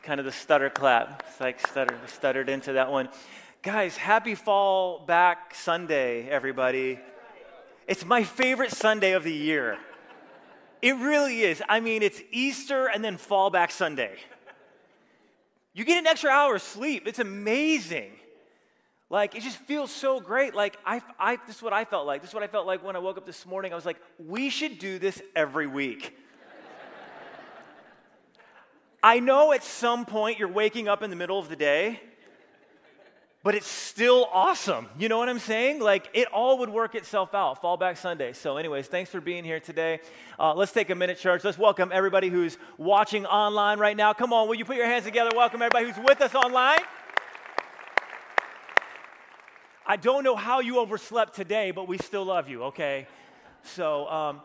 It's kind of the stutter clap. It's like stutter, stuttered into that one. Guys, happy fall back Sunday, everybody. It's my favorite Sunday of the year. It really is. I mean, it's Easter and then fall back Sunday. You get an extra hour of sleep. It's amazing. Like, it just feels so great. Like, I, I, this is what I felt like. This is what I felt like when I woke up this morning. I was like, we should do this every week. I know at some point you're waking up in the middle of the day, but it's still awesome. You know what I'm saying? Like, it all would work itself out. Fallback Sunday. So, anyways, thanks for being here today. Uh, let's take a minute, church. Let's welcome everybody who's watching online right now. Come on, will you put your hands together? Welcome everybody who's with us online. I don't know how you overslept today, but we still love you, okay? So, um,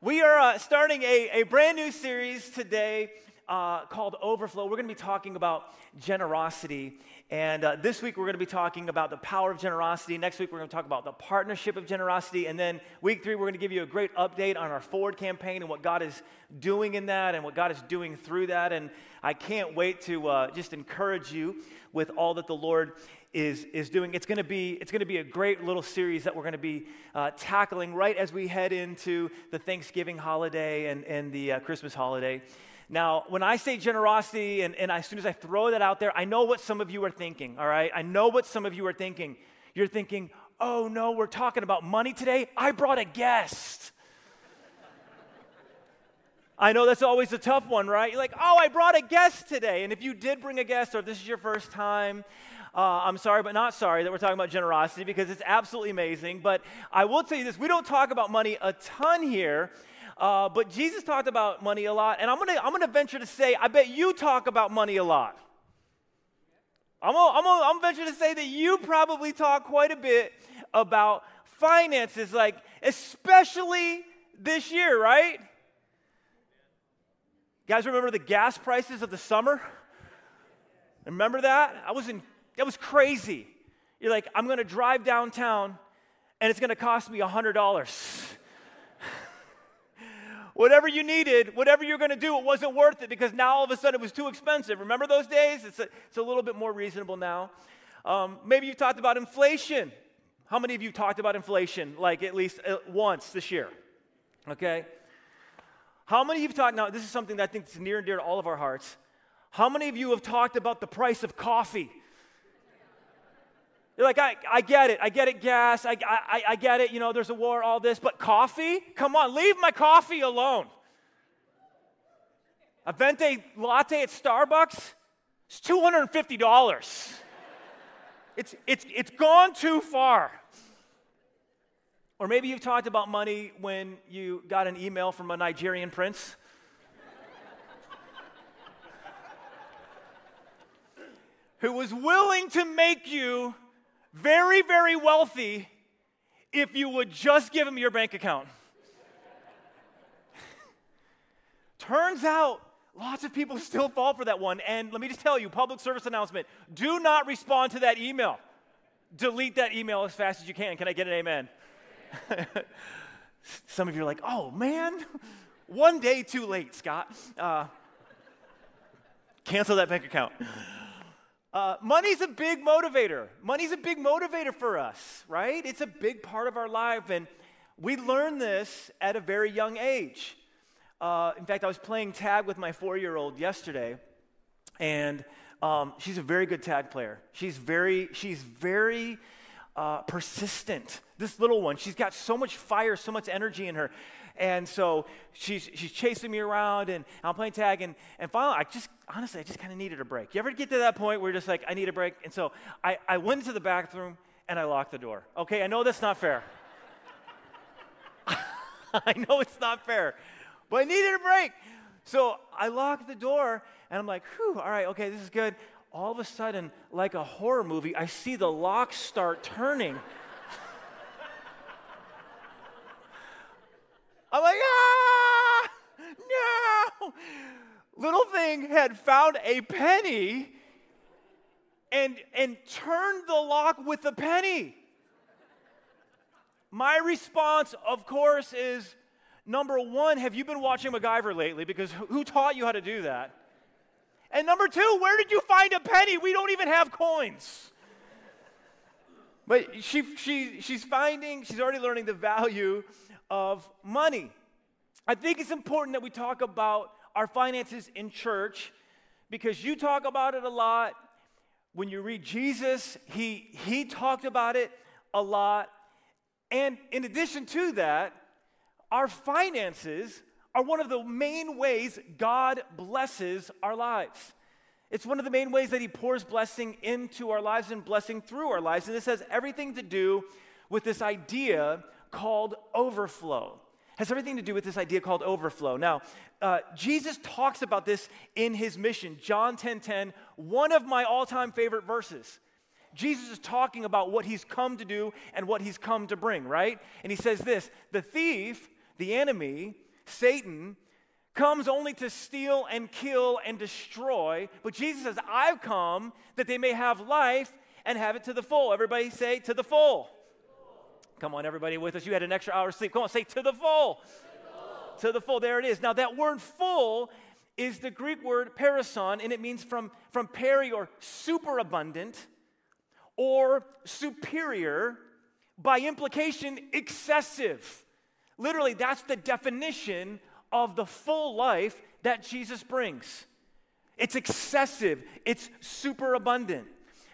we are uh, starting a, a brand new series today uh, called Overflow. We're going to be talking about generosity. And uh, this week, we're going to be talking about the power of generosity. Next week, we're going to talk about the partnership of generosity. And then, week three, we're going to give you a great update on our forward campaign and what God is doing in that and what God is doing through that. And I can't wait to uh, just encourage you with all that the Lord is, is doing. It's going to be it's going to be a great little series that we're going to be uh, tackling right as we head into the Thanksgiving holiday and, and the uh, Christmas holiday. Now, when I say generosity, and, and as soon as I throw that out there, I know what some of you are thinking, all right? I know what some of you are thinking. You're thinking, oh no, we're talking about money today? I brought a guest. I know that's always a tough one, right? You're like, oh, I brought a guest today. And if you did bring a guest, or if this is your first time, uh, I'm sorry, but not sorry that we're talking about generosity because it's absolutely amazing. But I will tell you this we don't talk about money a ton here. Uh, but Jesus talked about money a lot, and I'm gonna, I'm gonna venture to say, I bet you talk about money a lot. I'm gonna, I'm, gonna, I'm venture to say that you probably talk quite a bit about finances, like especially this year, right? You guys remember the gas prices of the summer? Remember that? I was in that was crazy. You're like, I'm to drive downtown and it's to cost me $100. whatever you needed, whatever you're to do, it wasn't worth it because now all of a sudden it was too expensive. Remember those days? It's a, it's a little bit more reasonable now. Um, maybe you've talked about inflation. How many of you talked about inflation like at least uh, once this year? Okay. How many of you have talked, now this is something that I think is near and dear to all of our hearts. How many of you have talked about the price of coffee? You're like, I, I get it. I get it, gas. I, I, I get it. You know, there's a war, all this. But coffee? Come on, leave my coffee alone. A venti latte at Starbucks? It's $250. it's, it's, it's gone too far. Or maybe you've talked about money when you got an email from a Nigerian prince. who was willing to make you very, very wealthy if you would just give him your bank account. Turns out, lots of people still fall for that one. And let me just tell you public service announcement do not respond to that email. Delete that email as fast as you can. Can I get an amen? Some of you are like, oh man, one day too late, Scott. Uh, cancel that bank account. Uh, money's a big motivator. Money's a big motivator for us, right? It's a big part of our life, and we learn this at a very young age. Uh, in fact, I was playing tag with my four year old yesterday, and um, she's a very good tag player. She's very, she's very uh, persistent. This little one, she's got so much fire, so much energy in her. And so she's, she's chasing me around and I'm playing tag. And, and finally, I just, honestly, I just kind of needed a break. You ever get to that point where you're just like, I need a break? And so I, I went into the bathroom and I locked the door. Okay, I know that's not fair. I know it's not fair, but I needed a break. So I locked the door and I'm like, whew, all right, okay, this is good. All of a sudden, like a horror movie, I see the lock start turning. I'm like, ah, no. Little thing had found a penny and, and turned the lock with the penny. My response, of course, is number one, have you been watching MacGyver lately? Because who taught you how to do that? And number two, where did you find a penny? We don't even have coins. But she, she, she's finding, she's already learning the value of money. I think it's important that we talk about our finances in church because you talk about it a lot. When you read Jesus, he, he talked about it a lot. And in addition to that, our finances are one of the main ways God blesses our lives. It's one of the main ways that He pours blessing into our lives and blessing through our lives. And this has everything to do with this idea called overflow. Has everything to do with this idea called overflow. Now, uh, Jesus talks about this in his mission, John 10 10, one of my all time favorite verses. Jesus is talking about what he's come to do and what he's come to bring, right? And he says this the thief, the enemy, Satan, comes only to steal and kill and destroy. But Jesus says, I've come that they may have life and have it to the full. Everybody say, to the full. Come on, everybody with us. You had an extra hour of sleep. Come on, say, to the full. To the full. To the full. There it is. Now, that word full is the Greek word perisson, and it means from, from peri or superabundant or superior, by implication, excessive. Literally, that's the definition of the full life that Jesus brings. It's excessive, it's superabundant.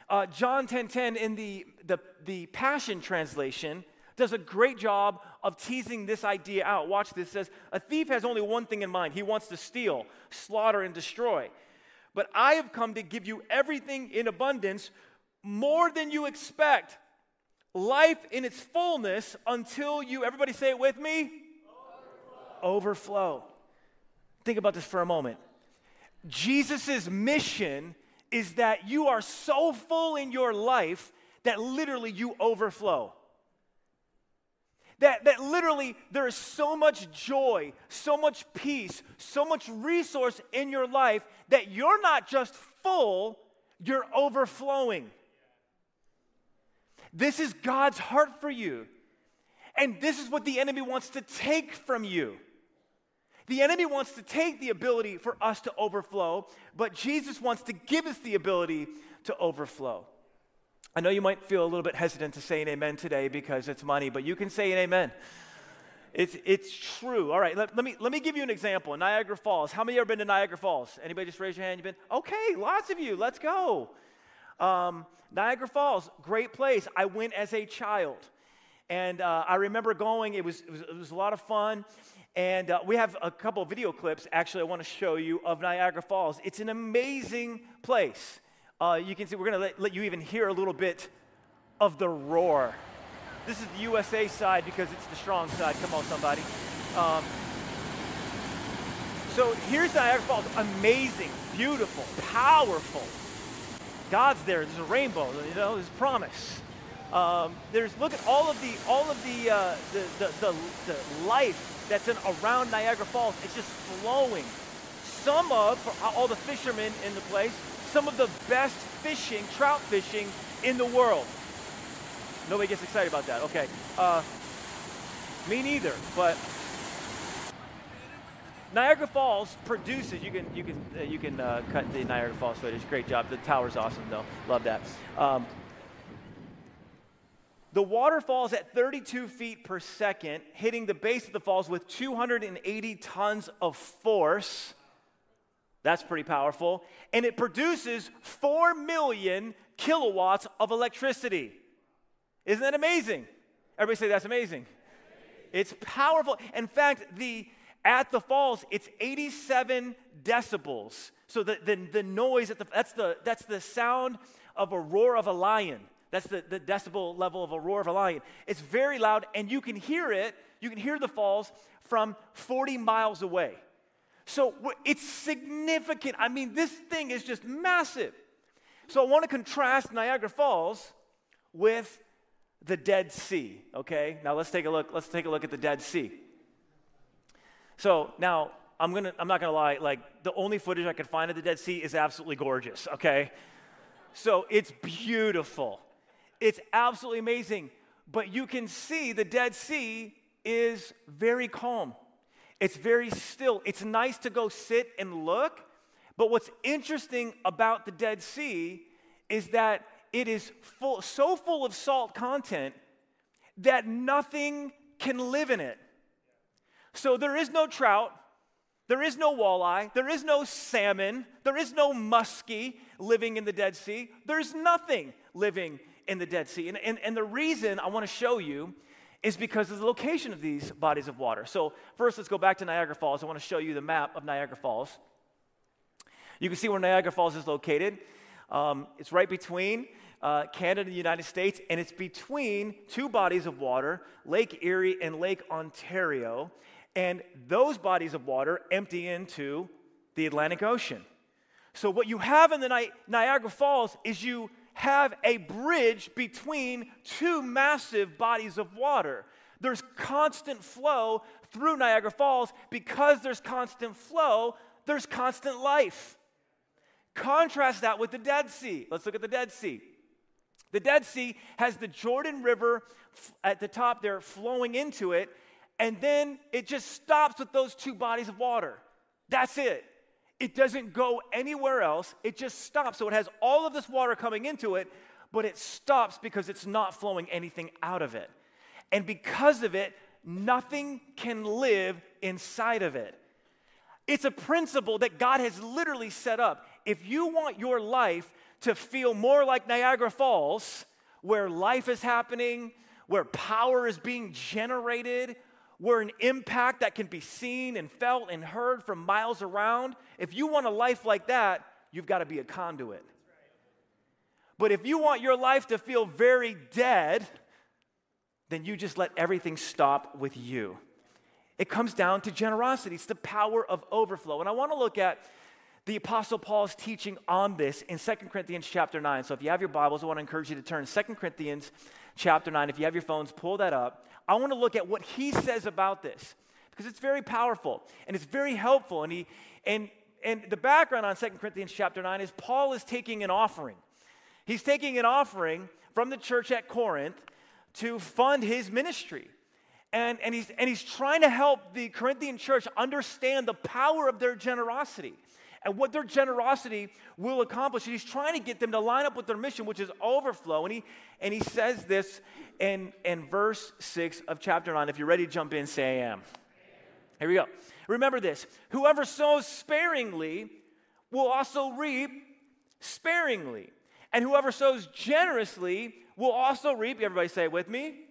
Uh, John 10:10 10, 10 in the, the, the Passion Translation does a great job of teasing this idea out. Watch this says, A thief has only one thing in mind. He wants to steal, slaughter, and destroy. But I have come to give you everything in abundance, more than you expect. Life in its fullness until you, everybody say it with me, overflow. Think about this for a moment. Jesus' mission is that you are so full in your life that literally you overflow. That, that literally there is so much joy, so much peace, so much resource in your life that you're not just full, you're overflowing. This is God's heart for you. And this is what the enemy wants to take from you. The enemy wants to take the ability for us to overflow, but Jesus wants to give us the ability to overflow. I know you might feel a little bit hesitant to say an amen today because it's money, but you can say an amen. It's, it's true. All right, let, let, me, let me give you an example. Niagara Falls. How many of you ever been to Niagara Falls? Anybody just raise your hand? You've been? Okay, lots of you. Let's go. Um, Niagara Falls, great place. I went as a child. And uh, I remember going, it was, it was, it was a lot of fun. And uh, we have a couple video clips, actually, I want to show you of Niagara Falls. It's an amazing place. Uh, you can see, we're going to let, let you even hear a little bit of the roar. This is the USA side because it's the strong side. Come on, somebody. Um, so here's Niagara Falls. Amazing, beautiful, powerful. God's there. There's a rainbow. You know, there's promise. Um, there's look at all of the all of the, uh, the, the, the, the life that's in, around Niagara Falls. It's just flowing. Some of, all the fishermen in the place, some of the best fishing, trout fishing in the world. Nobody gets excited about that. Okay. Uh, me neither, but Niagara Falls produces. You can you can uh, you can uh, cut the Niagara Falls footage. Great job. The tower's awesome though. Love that. Um, the water falls at 32 feet per second, hitting the base of the falls with 280 tons of force. That's pretty powerful. And it produces 4 million kilowatts of electricity. Isn't that amazing? Everybody say that's amazing. It's powerful. In fact, the at the falls, it's 87 decibels. So the, the, the noise, at the, that's, the, that's the sound of a roar of a lion. That's the, the decibel level of a roar of a lion. It's very loud, and you can hear it, you can hear the falls from 40 miles away. So it's significant. I mean, this thing is just massive. So I want to contrast Niagara Falls with the Dead Sea, okay? Now let's take a look, let's take a look at the Dead Sea. So now I'm gonna I'm not gonna lie, like the only footage I could find of the Dead Sea is absolutely gorgeous, okay? So it's beautiful. It's absolutely amazing. But you can see the Dead Sea is very calm. It's very still. It's nice to go sit and look, But what's interesting about the Dead Sea is that it is full, so full of salt content that nothing can live in it. So there is no trout, there is no walleye, there is no salmon, there is no muskie living in the Dead Sea. There's nothing living in the Dead Sea. And, and, and the reason I want to show you is because of the location of these bodies of water. So, first, let's go back to Niagara Falls. I want to show you the map of Niagara Falls. You can see where Niagara Falls is located. Um, it's right between uh, Canada and the United States, and it's between two bodies of water, Lake Erie and Lake Ontario. And those bodies of water empty into the Atlantic Ocean. So, what you have in the Ni- Niagara Falls is you have a bridge between two massive bodies of water. There's constant flow through Niagara Falls. Because there's constant flow, there's constant life. Contrast that with the Dead Sea. Let's look at the Dead Sea. The Dead Sea has the Jordan River at the top there flowing into it, and then it just stops with those two bodies of water. That's it. It doesn't go anywhere else, it just stops. So it has all of this water coming into it, but it stops because it's not flowing anything out of it. And because of it, nothing can live inside of it. It's a principle that God has literally set up. If you want your life to feel more like Niagara Falls, where life is happening, where power is being generated, where an impact that can be seen and felt and heard from miles around, if you want a life like that, you've got to be a conduit. But if you want your life to feel very dead, then you just let everything stop with you. It comes down to generosity, it's the power of overflow. And I want to look at the apostle paul's teaching on this in 2 corinthians chapter 9 so if you have your bibles i want to encourage you to turn 2 corinthians chapter 9 if you have your phones pull that up I want to look at what he says about this because it's very powerful and it's very helpful. And, he, and, and the background on 2 Corinthians chapter 9 is Paul is taking an offering. He's taking an offering from the church at Corinth to fund his ministry. And, and, he's, and he's trying to help the Corinthian church understand the power of their generosity and what their generosity will accomplish. And he's trying to get them to line up with their mission, which is overflow. And he, and he says this in, in verse 6 of chapter 9. If you're ready to jump in, say I am. Here we go. Remember this whoever sows sparingly will also reap sparingly. And whoever sows generously will also reap, everybody say it with me,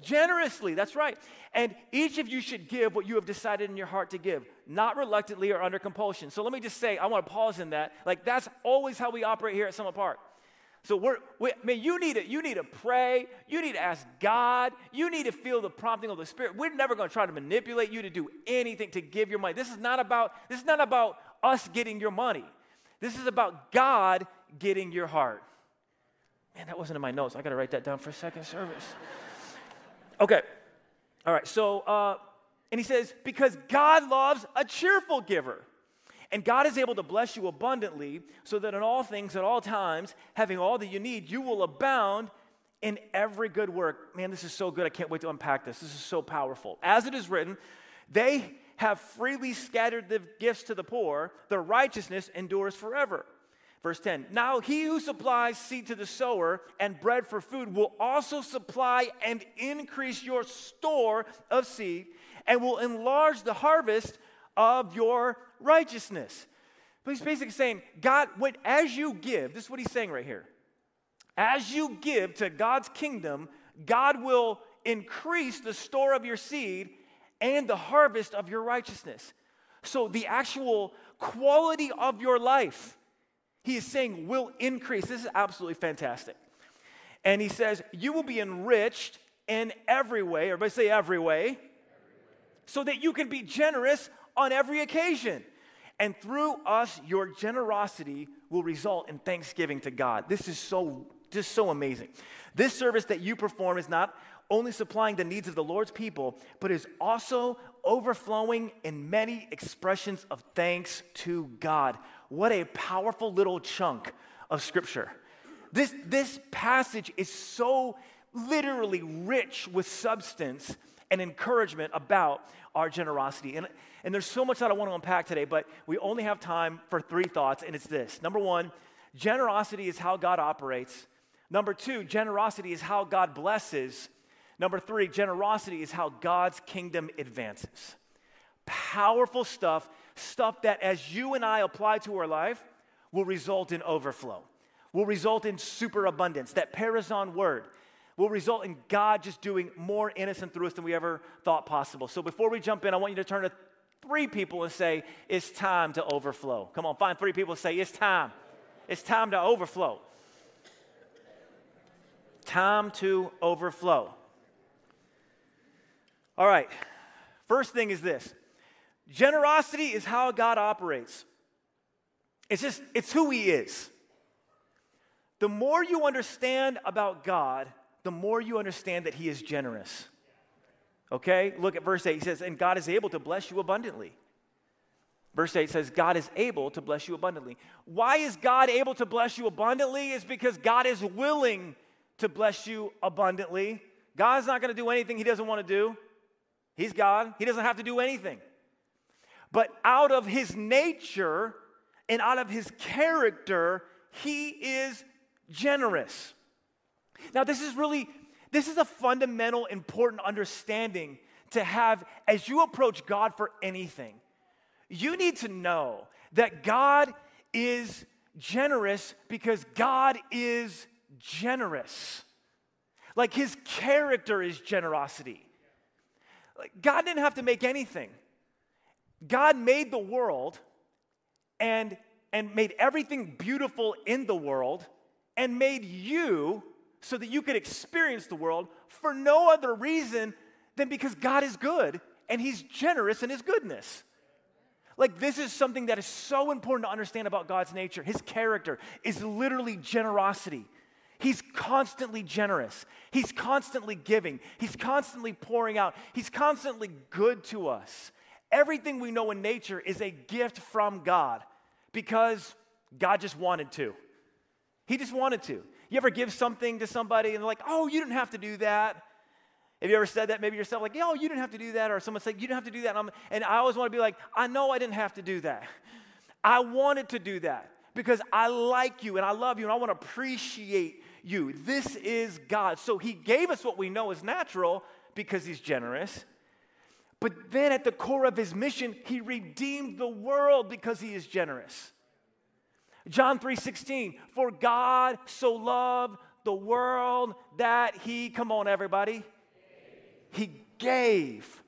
generously. That's right. And each of you should give what you have decided in your heart to give, not reluctantly or under compulsion. So let me just say, I want to pause in that. Like, that's always how we operate here at Summit Park. So we're, we, I mean, you need to, you need to pray. You need to ask God. You need to feel the prompting of the Spirit. We're never going to try to manipulate you to do anything to give your money. This is not about, this is not about us getting your money. This is about God getting your heart. Man, that wasn't in my notes. I got to write that down for second service. Okay. All right. So, uh, and he says, because God loves a cheerful giver. And God is able to bless you abundantly so that in all things, at all times, having all that you need, you will abound in every good work. Man, this is so good. I can't wait to unpack this. This is so powerful. As it is written, they have freely scattered the gifts to the poor, their righteousness endures forever. Verse 10 Now he who supplies seed to the sower and bread for food will also supply and increase your store of seed and will enlarge the harvest of your righteousness. But he's basically saying, God, when, as you give, this is what he's saying right here. As you give to God's kingdom, God will increase the store of your seed and the harvest of your righteousness. So the actual quality of your life he is saying will increase. This is absolutely fantastic. And he says, You will be enriched in every way. Everybody say every way. Every way. So that you can be generous on every occasion. And through us, your generosity will result in thanksgiving to God. This is so, just so amazing. This service that you perform is not only supplying the needs of the Lord's people, but is also overflowing in many expressions of thanks to God. What a powerful little chunk of scripture. This, this passage is so literally rich with substance and encouragement about our generosity. And, and there's so much that I want to unpack today, but we only have time for three thoughts, and it's this. Number one, generosity is how God operates. Number two, generosity is how God blesses. Number three, generosity is how God's kingdom advances. Powerful stuff, stuff that as you and I apply to our life will result in overflow, will result in superabundance. That perisson word will result in God just doing more innocent through us than we ever thought possible. So before we jump in, I want you to turn to three people and say, It's time to overflow. Come on, find three people and say, It's time. It's time to overflow. Time to overflow. All right, first thing is this generosity is how God operates. It's just, it's who He is. The more you understand about God, the more you understand that He is generous. Okay? Look at verse 8. He says, And God is able to bless you abundantly. Verse 8 says, God is able to bless you abundantly. Why is God able to bless you abundantly? Is because God is willing to bless you abundantly. God's not going to do anything He doesn't want to do. He's God, He doesn't have to do anything. But out of His nature and out of His character, He is generous. Now, this is really, this is a fundamental, important understanding to have as you approach God for anything you need to know that God is generous because God is generous. Like his character is generosity. Like God didn't have to make anything. God made the world and, and made everything beautiful in the world and made you so that you could experience the world for no other reason than because God is good and he's generous in his goodness. Like, this is something that is so important to understand about God's nature. His character is literally generosity. He's constantly generous. He's constantly giving. He's constantly pouring out. He's constantly good to us. Everything we know in nature is a gift from God because God just wanted to. He just wanted to. You ever give something to somebody and they're like, oh, you didn't have to do that? Have you ever said that maybe yourself, like, yo, you didn't have to do that? Or someone said, you didn't have to do that. And, and I always want to be like, I know I didn't have to do that. I wanted to do that because I like you and I love you and I want to appreciate you. This is God. So He gave us what we know is natural because He's generous. But then at the core of His mission, He redeemed the world because He is generous. John 3:16, for God so loved the world that He, come on, everybody he gave.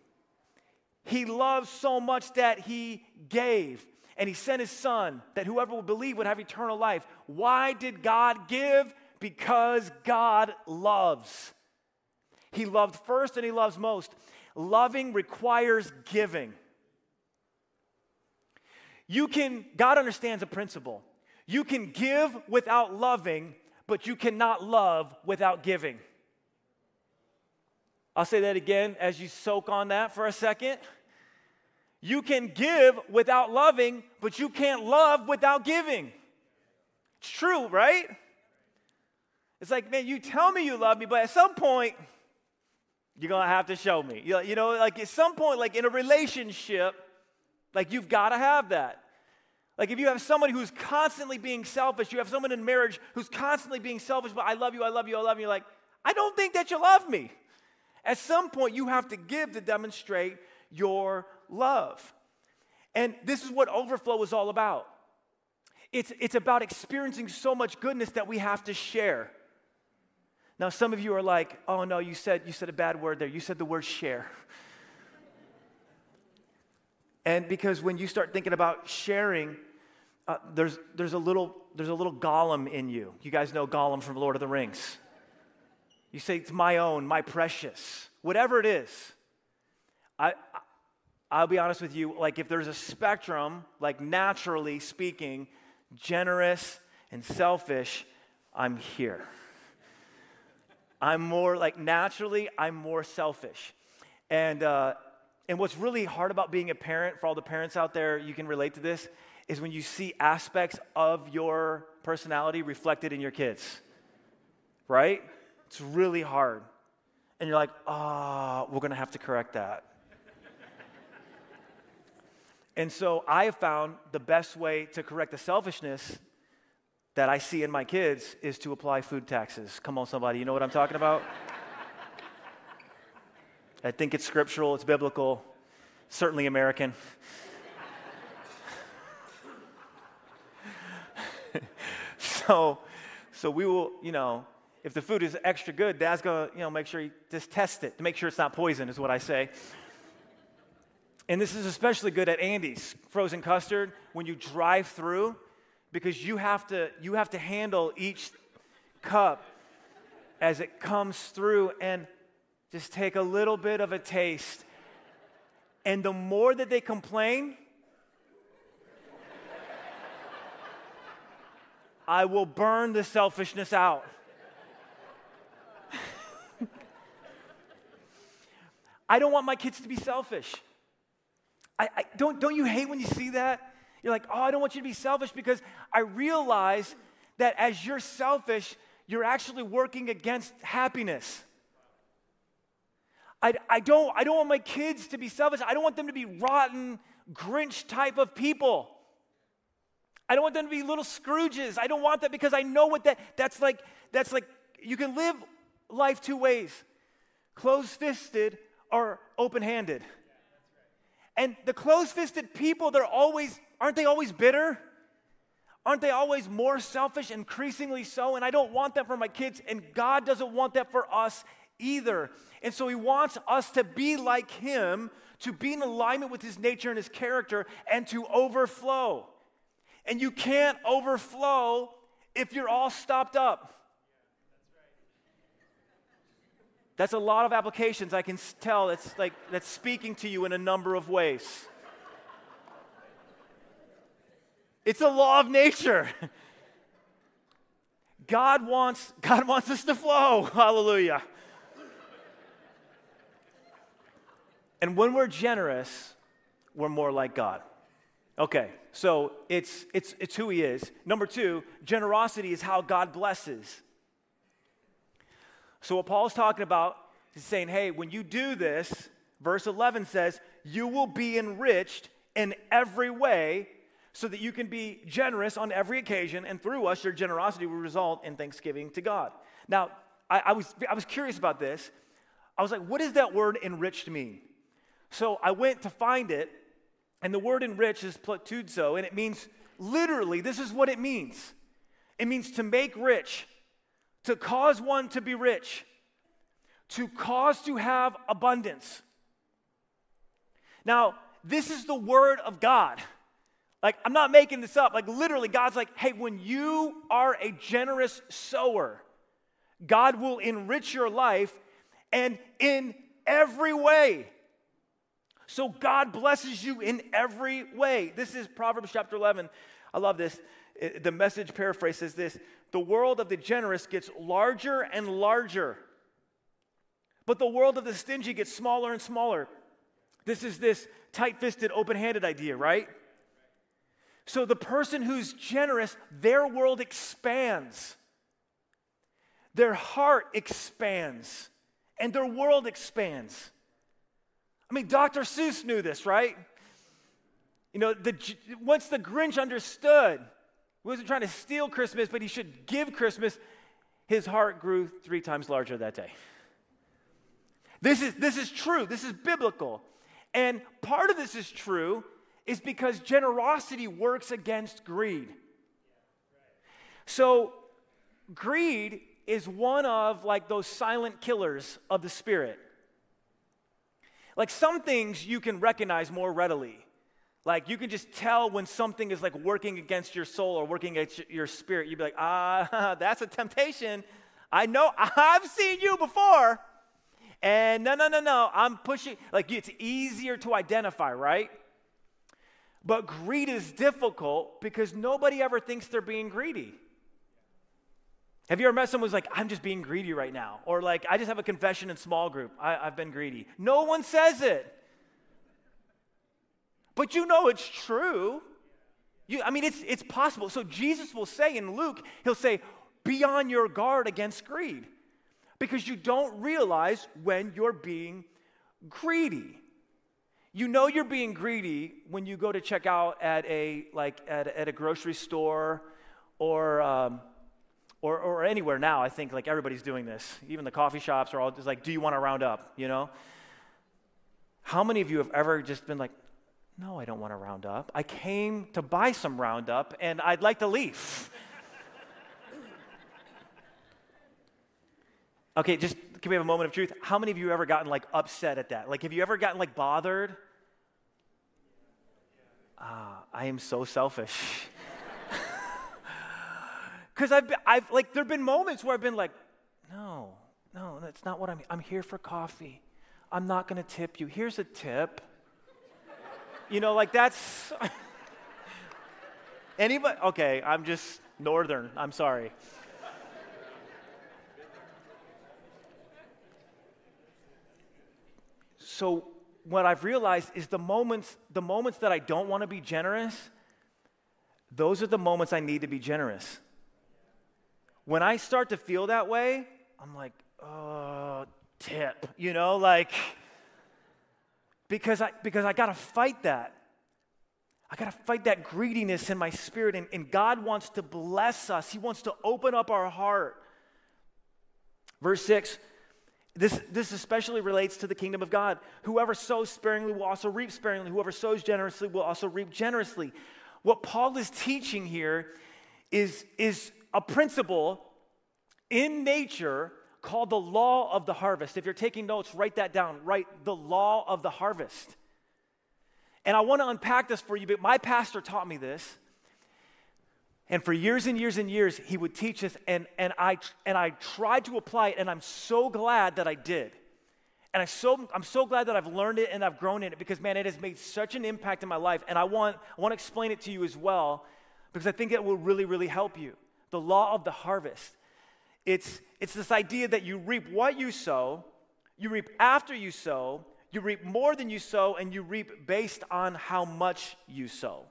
He loved so much that he gave. And he sent his son that whoever would believe would have eternal life. Why did God give? Because God loves. He loved first and he loves most. Loving requires giving. You can, God understands a principle. You can give without loving, but you cannot love without giving. I'll say that again as you soak on that for a second. You can give without loving, but you can't love without giving. It's true, right? It's like, man, you tell me you love me, but at some point, you're gonna have to show me. You know, like at some point, like in a relationship, like you've gotta have that. Like if you have somebody who's constantly being selfish, you have someone in marriage who's constantly being selfish, but I love you, I love you, I love you, like, I don't think that you love me. At some point, you have to give to demonstrate your love. And this is what overflow is all about. It's, it's about experiencing so much goodness that we have to share. Now, some of you are like, oh no, you said, you said a bad word there. You said the word share. and because when you start thinking about sharing, uh, there's, there's, a little, there's a little Gollum in you. You guys know Gollum from Lord of the Rings. You say, it's my own, my precious, whatever it is. I, I'll be honest with you, like if there's a spectrum, like naturally speaking, generous and selfish, I'm here. I'm more like naturally, I'm more selfish. And, uh, and what's really hard about being a parent, for all the parents out there, you can relate to this, is when you see aspects of your personality reflected in your kids, right? It's really hard. And you're like, ah, oh, we're to have to correct that. and so I have found the best way to correct the selfishness that I see in my kids is to apply food taxes. Come on, somebody, you know what I'm talking about? I think it's scriptural, it's biblical, certainly American. so, so we will, you know, if the food is extra good, dad's gonna, you know, make sure you just test it to make sure it's not poison, is what I say. And this is especially good at Andy's frozen custard when you drive through, because you have to you have to handle each cup as it comes through and just take a little bit of a taste. And the more that they complain, I will burn the selfishness out. I don't want my kids to be selfish. I, I, don't, don't you hate when you see that? You're like, oh, I don't want you to be selfish because I realize that as you're selfish, you're actually working against happiness. I, I, don't, I don't want my kids to be selfish. I don't want them to be rotten, Grinch type of people. I don't want them to be little Scrooges. I don't want that because I know what that that's like that's like you can live life two ways. Closed-fisted or open-handed. And the closed-fisted people, they're always aren't they always bitter? Aren't they always more selfish, increasingly so? And I don't want that for my kids, and God doesn't want that for us either. And so He wants us to be like Him, to be in alignment with His nature and His character, and to overflow. And you can't overflow if you're all stopped up. That's a lot of applications. I can tell that's like that's speaking to you in a number of ways. It's a law of nature. God wants God wants us to flow. Hallelujah. And when we're generous, we're more like God. Okay, so it's, it's, it's who he is. Number two, generosity is how God blesses. So, what Paul's talking about is saying, hey, when you do this, verse 11 says, you will be enriched in every way so that you can be generous on every occasion, and through us, your generosity will result in thanksgiving to God. Now, I, I was, I was curious about this. I was like, what does that word enriched mean? So I went to find it, and the word enrich is ploutizo, and it means literally, this is what it means it means to make rich, to cause one to be rich, to cause to have abundance. Now, this is the word of God. Like, I'm not making this up. Like, literally, God's like, hey, when you are a generous sower, God will enrich your life and in every way. So God blesses you in every way. This is Proverbs chapter 11. I love this. The message paraphrase says this The world of the generous gets larger and larger, but the world of the stingy gets smaller and smaller. This is this tight fisted, open handed idea, right? So the person who's generous, their world expands, their heart expands, and their world expands. I mean, Dr. Seuss knew this, right? You know, the, once the Grinch understood, he wasn't trying to steal Christmas, but he should give Christmas, his heart grew three times larger that day. This is, this is true, this is biblical. And part of this is true is because generosity works against greed. So, greed is one of like those silent killers of the spirit. Like some things you can recognize more readily. Like you can just tell when something is like working against your soul or working against your spirit. You'd be like, ah, that's a temptation. I know, I've seen you before. And no, no, no, no, I'm pushing. Like it's easier to identify, right? But greed is difficult because nobody ever thinks they're being greedy. Have you ever met someone who's like, I'm just being greedy right now? Or like, I just have a confession in small group. I, have been greedy. No one says it. But you know it's true. You, I mean, it's, it's possible. So Jesus will say in Luke, he'll say, be on your guard against greed. because you don't realize when you're being greedy. You know you're being greedy when you go to check out at a like at, at a grocery store or, um, or or anywhere now. I think like everybody's doing this. Even the coffee shops are all just like, "Do you want to round up?" You know. How many of you have ever just been like, "No, I don't want to round up. I came to buy some Roundup, and I'd like to leave." Okay, just can we have a moment of truth? How many of you ever gotten like upset at that? Like, have you ever gotten like bothered? Ah, I am so selfish. Because I've, I've like, there have been moments where I've been like, no, no, that's not what I'm. I'm here for coffee. I'm not going to tip you. Here's a tip. you know, like that's. Anybody? Okay, I'm just northern. I'm sorry. So what I've realized is the moments, the moments that I don't want to be generous, those are the moments I need to be generous. When I start to feel that way, I'm like, oh, tip, you know, like because I because I gotta fight that. I gotta fight that greediness in my spirit, and, and God wants to bless us. He wants to open up our heart. Verse 6 this, this especially relates to the kingdom of God. Whoever sows sparingly will also reap sparingly. Whoever sows generously will also reap generously. What Paul is teaching here is, is a principle in nature called the law of the harvest. If you're taking notes, write that down. Write the law of the harvest. And I want to unpack this for you, but my pastor taught me this. And for years and years and years, he would teach us, and, and, I, and I tried to apply it, and I'm so glad that I did. And I so, I'm so glad that I've learned it and I've grown in it because, man, it has made such an impact in my life. And I want, I want to explain it to you as well because I think it will really, really help you. The law of the harvest. It's, it's this idea that you reap what you sow, you reap after you sow, you reap more than you sow, and you reap based on how much you sow.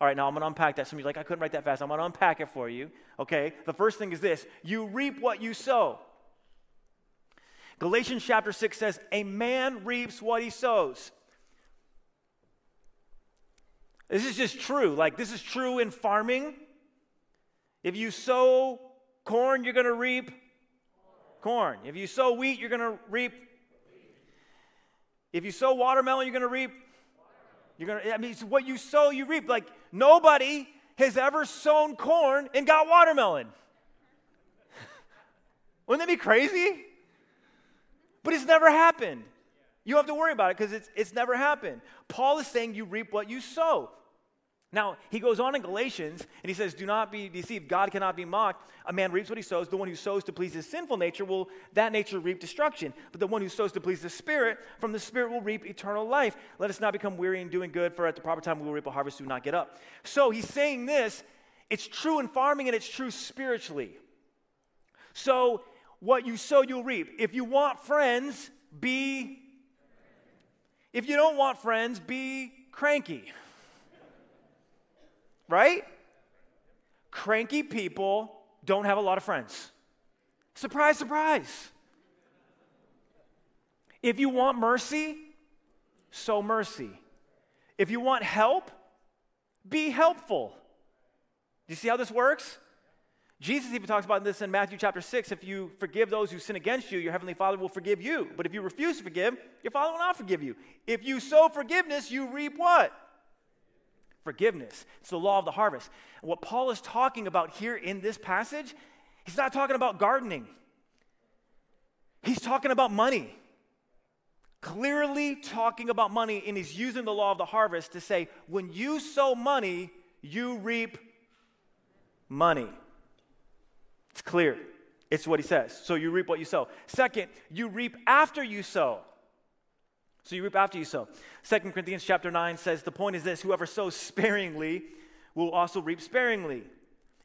All right, now I'm going to unpack that. Some of you like, I couldn't write that fast. I'm going to unpack it for you. Okay, the first thing is this you reap what you sow. Galatians chapter 6 says, A man reaps what he sows. This is just true. Like, this is true in farming. If you sow corn, you're going to reap corn. If you sow wheat, you're going to reap. If you sow watermelon, you're going to reap you're gonna, I mean, it's what you sow, you reap. Like nobody has ever sown corn and got watermelon. Wouldn't that be crazy? But it's never happened. You have to worry about it because it's, it's never happened. Paul is saying you reap what you sow. Now, he goes on in Galatians and he says, Do not be deceived. God cannot be mocked. A man reaps what he sows. The one who sows to please his sinful nature will, that nature, reap destruction. But the one who sows to please the Spirit, from the Spirit will reap eternal life. Let us not become weary in doing good, for at the proper time we will reap a harvest, do not get up. So he's saying this it's true in farming and it's true spiritually. So, what you sow, you'll reap. If you want friends, be. If you don't want friends, be cranky right? Cranky people don't have a lot of friends. Surprise, surprise. If you want mercy, sow mercy. If you want help, be helpful. Do you see how this works? Jesus even talks about this in Matthew chapter 6. If you forgive those who sin against you, your heavenly Father will forgive you. But if you refuse to forgive, your Father will not forgive you. If you sow forgiveness, you reap what? Forgiveness. It's the law of the harvest. What Paul is talking about here in this passage, he's not talking about gardening, he's talking about money. Clearly talking about money, and he's using the law of the harvest to say, when you sow money, you reap money. It's clear. It's what he says. So you reap what you sow. Second, you reap after you sow. So you reap after you sow. Second Corinthians chapter 9 says the point is this whoever sows sparingly will also reap sparingly,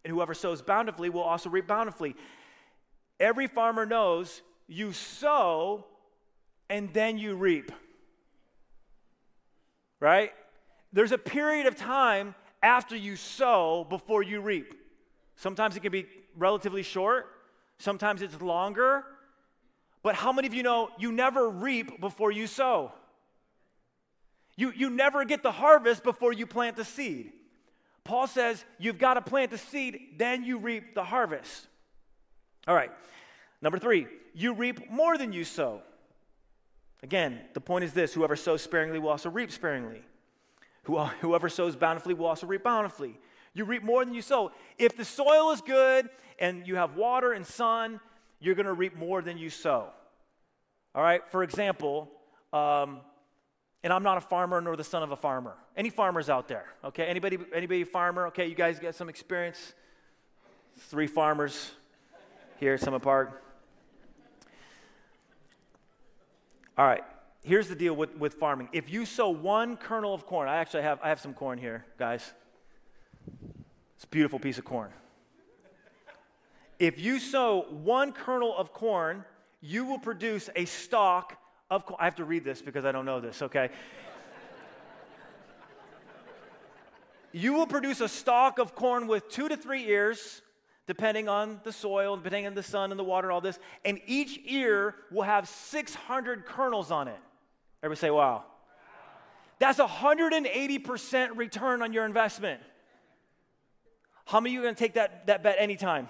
and whoever sows bountifully will also reap bountifully. Every farmer knows you sow and then you reap. Right? There's a period of time after you sow before you reap. Sometimes it can be relatively short, sometimes it's longer. But how many of you know you never reap before you sow? You, you never get the harvest before you plant the seed. Paul says you've got to plant the seed, then you reap the harvest. All right, number three, you reap more than you sow. Again, the point is this whoever sows sparingly will also reap sparingly. Whoever sows bountifully will also reap bountifully. You reap more than you sow. If the soil is good and you have water and sun, you're going to reap more than you sow. All right, for example, um, and I'm not a farmer nor the son of a farmer. Any farmers out there? Okay, anybody, anybody farmer? Okay, you guys got some experience? Three farmers here at Summit Park. All right, here's the deal with, with farming. If you sow one kernel of corn, I actually have, I have some corn here, guys. It's a beautiful piece of corn. If you sow one kernel of corn, you will produce a stalk of course, I have to read this because I don't know this, okay? you will produce a stalk of corn with two to three ears, depending on the soil, depending on the sun and the water and all this. And each ear will have 600 kernels on it. Everybody say, wow. That's 180% return on your investment. How many of you are going to take that, that bet anytime?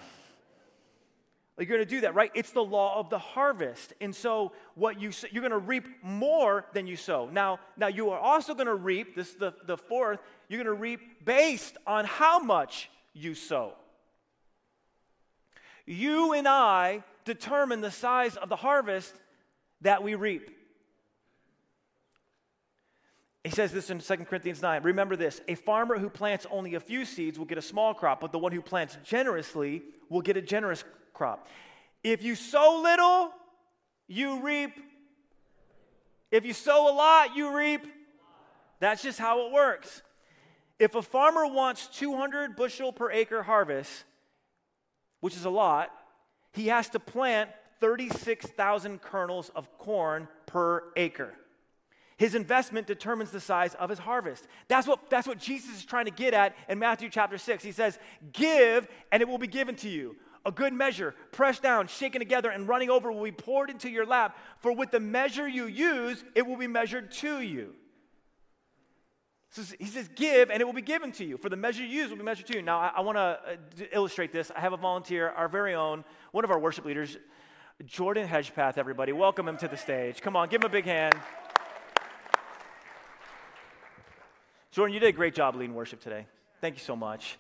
You're going to do that, right? It's the law of the harvest. And so what you you're going to reap more than you sow. Now, now you are also going to reap, this is the, the fourth, you're going to reap based on how much you sow. You and I determine the size of the harvest that we reap. He says this in 2 Corinthians 9. Remember this a farmer who plants only a few seeds will get a small crop, but the one who plants generously will get a generous crop. If you sow little, you reap. If you sow a lot, you reap. That's just how it works. If a farmer wants 200 bushel per acre harvest, which is a lot, he has to plant 36,000 kernels of corn per acre. His investment determines the size of his harvest. That's what, that's what Jesus is trying to get at in Matthew chapter 6. He says, Give, and it will be given to you a good measure, pressed down, shaken together, and running over will be poured into your lap. For with the measure you use, it will be measured to you. So he says, Give, and it will be given to you. For the measure you use will be measured to you. Now, I, I want to uh, illustrate this. I have a volunteer, our very own, one of our worship leaders, Jordan Hedgepath, everybody. Welcome him to the stage. Come on, give him a big hand. Jordan, you did a great job leading worship today. Thank you so much.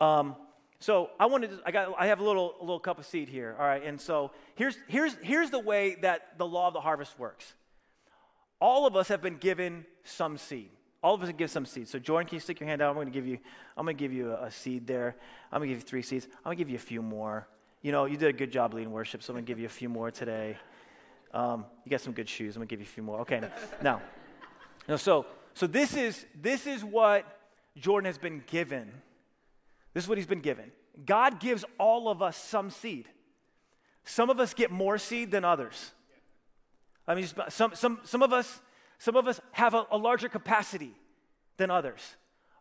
Um, so I wanted to, I got I have a little a little cup of seed here. All right. And so here's here's here's the way that the law of the harvest works. All of us have been given some seed. All of us given some seed. So Jordan, can you stick your hand out? I'm to give you I'm to give you a, a seed there. I'm to give you three seeds. I'm to give you a few more. You know, you did a good job leading worship, so I'm to give you a few more today. Um, you got some good shoes. I'm to give you a few more. Okay. Now, now so so this is this is what Jordan has been given this is what he's been given. God gives all of us some seed. Some of us get more seed than others. I mean, some, some, some, of, us, some of us have a, a larger capacity than others.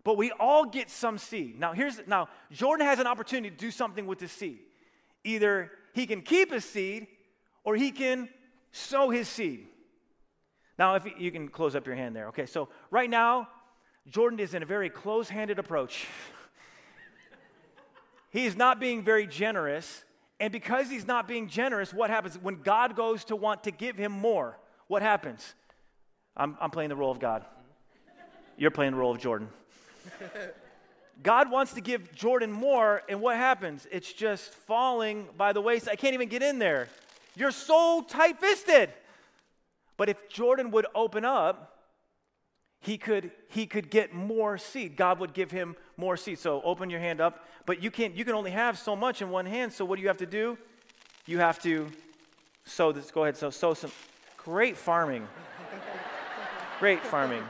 But we all get some seed. Now, here's now Jordan has an opportunity to do something with his seed. Either he can keep his seed or he can sow his seed. Now, if you can close up your hand there. Okay, so right now, Jordan is in a very close handed approach He's not being very generous. And because he's not being generous, what happens? When God goes to want to give him more, what happens? I'm, I'm playing the role of God. You're playing the role of Jordan. God wants to give Jordan more, and what happens? It's just falling by the waist. I can't even get in there. You're so tight fisted. But if Jordan would open up, he could he could get more seed god would give him more seed so open your hand up. But you can't you can only have so much in one hand. So what do you have to do? You have to sow this go ahead so sow some great farming. Great farming.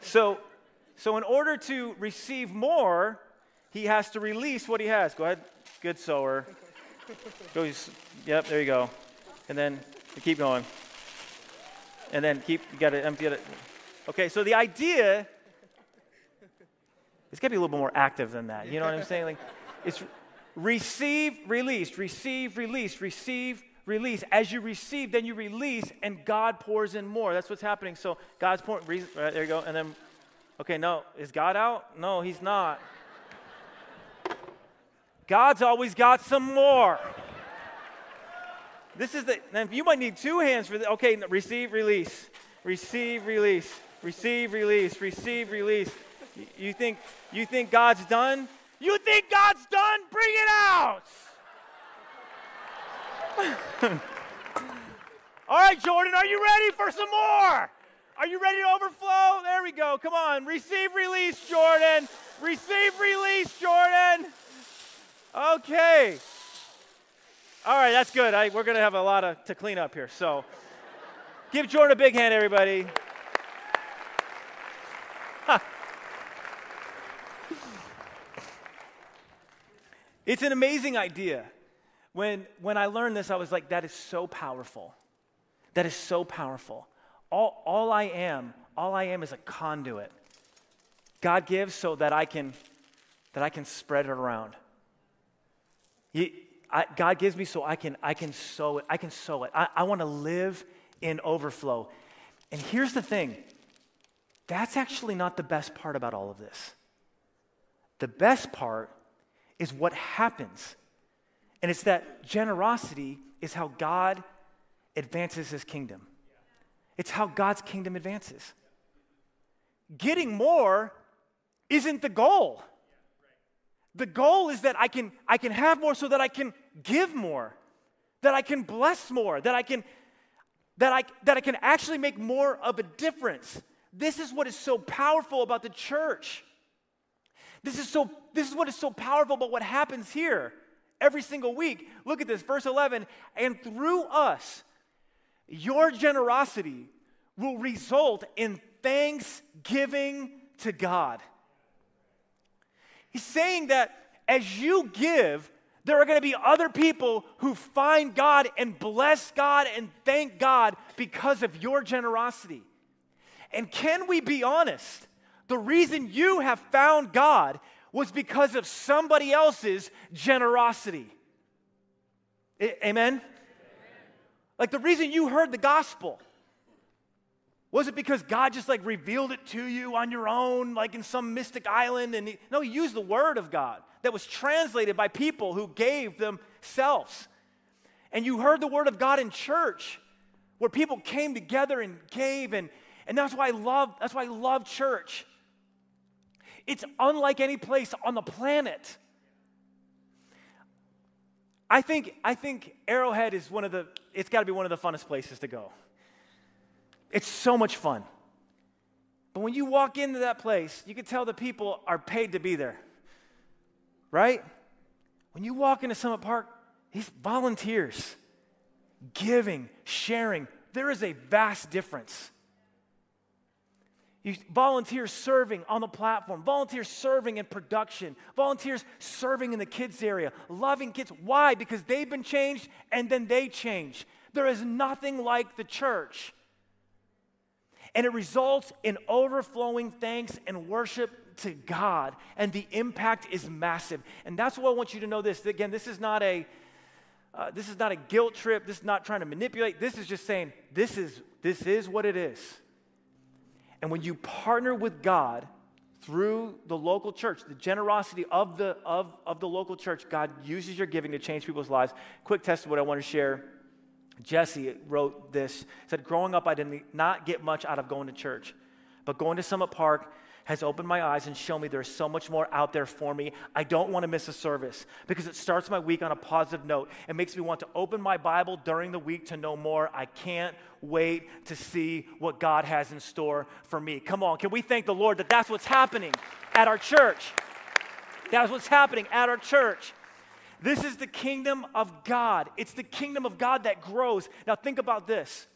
So so in order to receive more he has to release what he has. Go ahead good sower. Go yep there you go. And then keep going. And then keep, you got to empty it. Okay, so the idea, it's got to be a little bit more active than that. You know what I'm saying? Like, it's, receive, release, receive, release, receive, release. As you receive, then you release, and God pours in more. That's what's happening. So God's pouring, right, there you go. And then, okay, no, is God out? No, He's not. God's always got some more. This is the, now you might need two hands for the, okay, receive, release, receive, release, receive, release, receive, release. You think, you think God's done? You think God's done? Bring it out. All right, Jordan, are you ready for some more? Are you ready to overflow? There we go. Come on. Receive release, Jordan. Receive release, Jordan. Okay. All right, that's good. I, we're going to have a lot of, to clean up here. So give Jordan a big hand, everybody. It's an amazing idea. When, when I learned this, I was like, that is so powerful. That is so powerful. All, all I am, all I am is a conduit. God gives so that I can, that I can spread it around. He, I, God gives me so I can, I can sow it. I can sow it. I, I want to live in overflow. And here's the thing that's actually not the best part about all of this. The best part is what happens. And it's that generosity is how God advances his kingdom. It's how God's kingdom advances. Getting more isn't the goal. The goal is that I can, I can have more so that I can give more, that I can bless more, that I can, that I, that I can actually make more of a difference. This is what is so powerful about the church. This is so this is what is so powerful about what happens here every single week. Look at this, verse 11, and through us your generosity will result in thanksgiving to God. He's saying that as you give, there are going to be other people who find God and bless God and thank God because of your generosity. And can we be honest? The reason you have found God was because of somebody else's generosity. I- Amen? Like the reason you heard the gospel was it because God just like revealed it to you on your own, like in some mystic island? And he, no, he used the word of God that was translated by people who gave themselves. And you heard the word of God in church where people came together and gave and and that's why I love that's why I love church it's unlike any place on the planet. I think, I think Arrowhead is one of the, it's got to be one of the funnest places to go. It's so much fun. But when you walk into that place, you can tell the people are paid to be there, right? When you walk into Summit Park, these volunteers, giving, sharing, there is a vast difference. You volunteers serving on the platform, volunteers serving in production, volunteers serving in the kids area, loving kids. Why? Because they've been changed and then they change. There is nothing like the church. And it results in overflowing thanks and worship to God. And the impact is massive. And that's why I want you to know this. Again, this is not a uh, this is not a guilt trip. This is not trying to manipulate. This is just saying this is this is what it is. And when you partner with God through the local church, the generosity of the, of, of the local church, God uses your giving to change people's lives. Quick testimony I want to share. Jesse wrote this, said, Growing up, I did not get much out of going to church, but going to Summit Park has opened my eyes and shown me there's so much more out there for me. I don't want to miss a service because it starts my week on a positive note. It makes me want to open my Bible during the week to know more. I can't wait to see what God has in store for me. Come on, can we thank the Lord that that's what's happening at our church? That's what's happening at our church. This is the kingdom of God. It's the kingdom of God that grows. Now, think about this.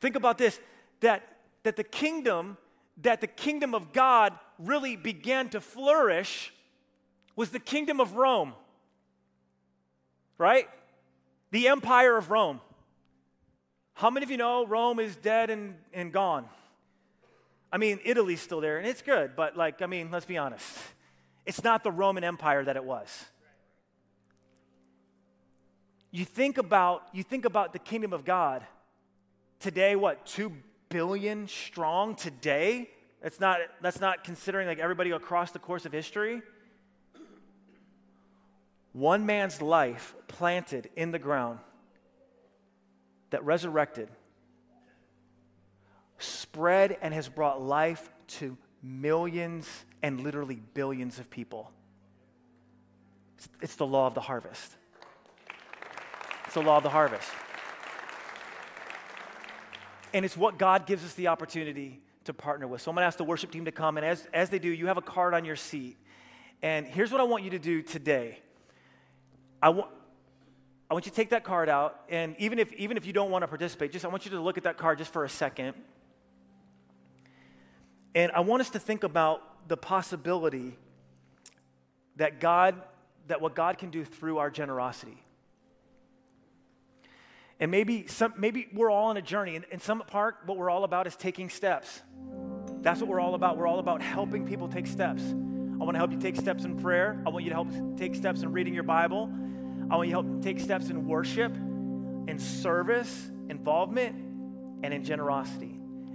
Think about this that, that the kingdom that the kingdom of God really began to flourish was the kingdom of Rome, right? The empire of Rome. How many of you know Rome is dead and, and gone? I mean, Italy's still there, and it's good, but like, I mean, let's be honest. It's not the Roman Empire that it was. You think about, you think about the kingdom of God today, what, 2 billion strong today? That's not, that's not considering like everybody across the course of history. One man's life planted in the ground that resurrected, spread, and has brought life to millions and literally billions of people. It's, it's the law of the harvest. It's the law of the harvest. And it's what God gives us the opportunity to partner with. So I'm going to ask the worship team to come. And as, as they do, you have a card on your seat. And here's what I want you to do today. I want, I want you to take that card out, and even if, even if you don't want to participate, just I want you to look at that card just for a second. And I want us to think about the possibility that God, that what God can do through our generosity. And maybe, some, maybe we're all on a journey. In, in Summit Park, what we're all about is taking steps. That's what we're all about. We're all about helping people take steps. I want to help you take steps in prayer. I want you to help take steps in reading your Bible. I want you to help take steps in worship, in service, involvement, and in generosity.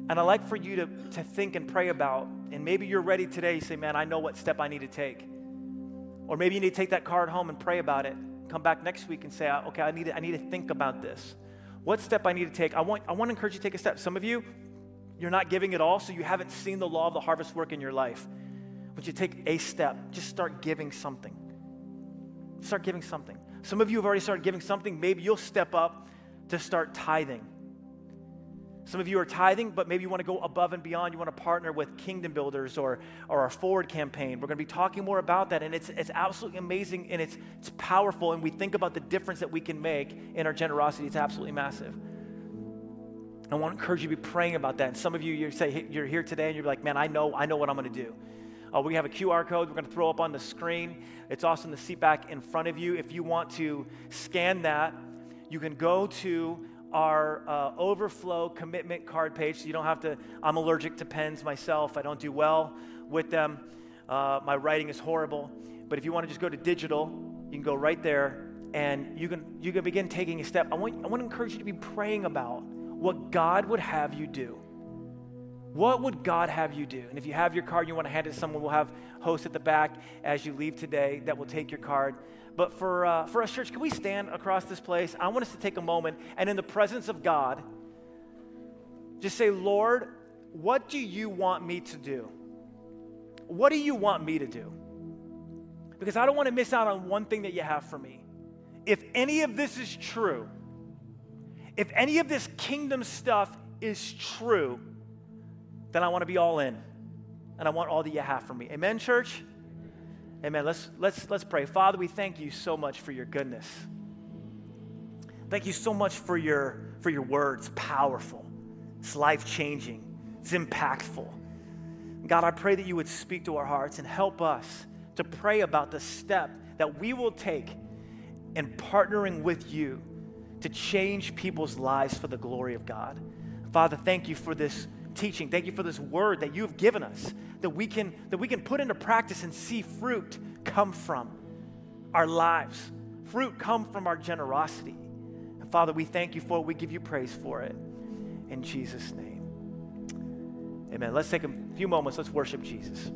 And I like for you to, to think and pray about, and maybe you're ready today, say, man, I know what step I need to take. Or maybe you need to take that card home and pray about it come back next week and say, okay, I need to, I need to think about this. What step I need to take? I want, I want to encourage you to take a step. Some of you, you're not giving it all, so you haven't seen the law of the harvest work in your life. But you take a step, just start giving something. Start giving something. Some of you have already started giving something. Maybe you'll step up to start tithing. Some of you are tithing, but maybe you want to go above and beyond. You want to partner with Kingdom Builders or, or our Forward campaign. We're going to be talking more about that, and it's, it's absolutely amazing and it's, it's powerful. And we think about the difference that we can make in our generosity, it's absolutely massive. I want to encourage you to be praying about that. And some of you, you say you're here today, and you're like, "Man, I know, I know what I'm going to do." Uh, we have a QR code we're going to throw up on the screen. It's also in the seat back in front of you. If you want to scan that, you can go to our uh, overflow commitment card page so you don't have to. I'm allergic to pens myself, I don't do well with them. Uh, my writing is horrible. But if you want to just go to digital, you can go right there and you can, you can begin taking a step. I want, I want to encourage you to be praying about what God would have you do. What would God have you do? And if you have your card, you want to hand it to someone, we'll have hosts at the back as you leave today that will take your card. But for, uh, for us, church, can we stand across this place? I want us to take a moment and, in the presence of God, just say, Lord, what do you want me to do? What do you want me to do? Because I don't want to miss out on one thing that you have for me. If any of this is true, if any of this kingdom stuff is true, then I want to be all in. And I want all that you have for me. Amen, church? Amen. Let's, let's, let's pray. Father, we thank you so much for your goodness. Thank you so much for your, for your words. Powerful. It's life changing. It's impactful. God, I pray that you would speak to our hearts and help us to pray about the step that we will take in partnering with you to change people's lives for the glory of God. Father, thank you for this teaching. Thank you for this word that you've given us that we can, that we can put into practice and see fruit come from our lives, fruit come from our generosity. And Father, we thank you for it. We give you praise for it. In Jesus' name. Amen. Let's take a few moments. Let's worship Jesus.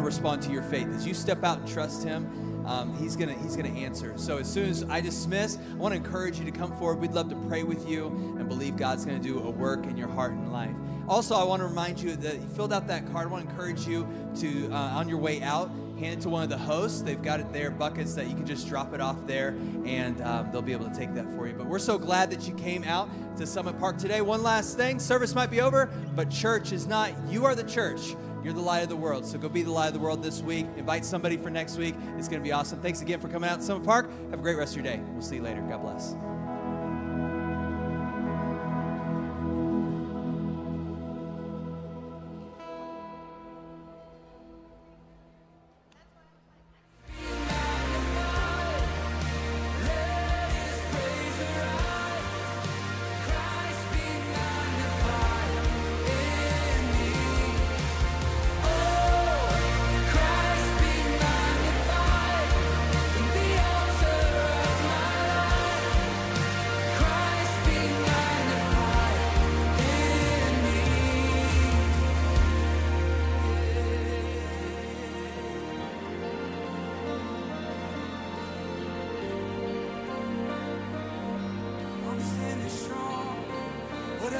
To respond to your faith. As you step out and trust Him, um, he's gonna he's gonna answer. So as soon as I dismiss, I want to encourage you to come forward. We'd love to pray with you and believe God's gonna do a work in your heart and life. Also, I want to remind you that you filled out that card. I want to encourage you to uh, on your way out hand it to one of the hosts. They've got it there, buckets that you can just drop it off there, and um, they'll be able to take that for you. But we're so glad that you came out to Summit Park today. One last thing service might be over, but church is not. You are the church. You're the light of the world. So go be the light of the world this week. Invite somebody for next week. It's going to be awesome. Thanks again for coming out to Summit Park. Have a great rest of your day. We'll see you later. God bless.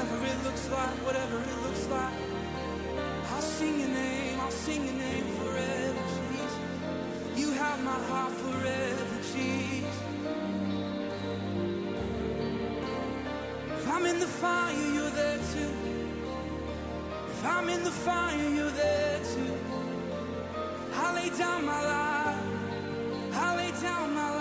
Whatever it looks like, whatever it looks like. I'll sing your name, I'll sing your name forever, Jesus. You have my heart forever, Jesus. If I'm in the fire, you're there too. If I'm in the fire, you're there too. I lay down my life. I lay down my life.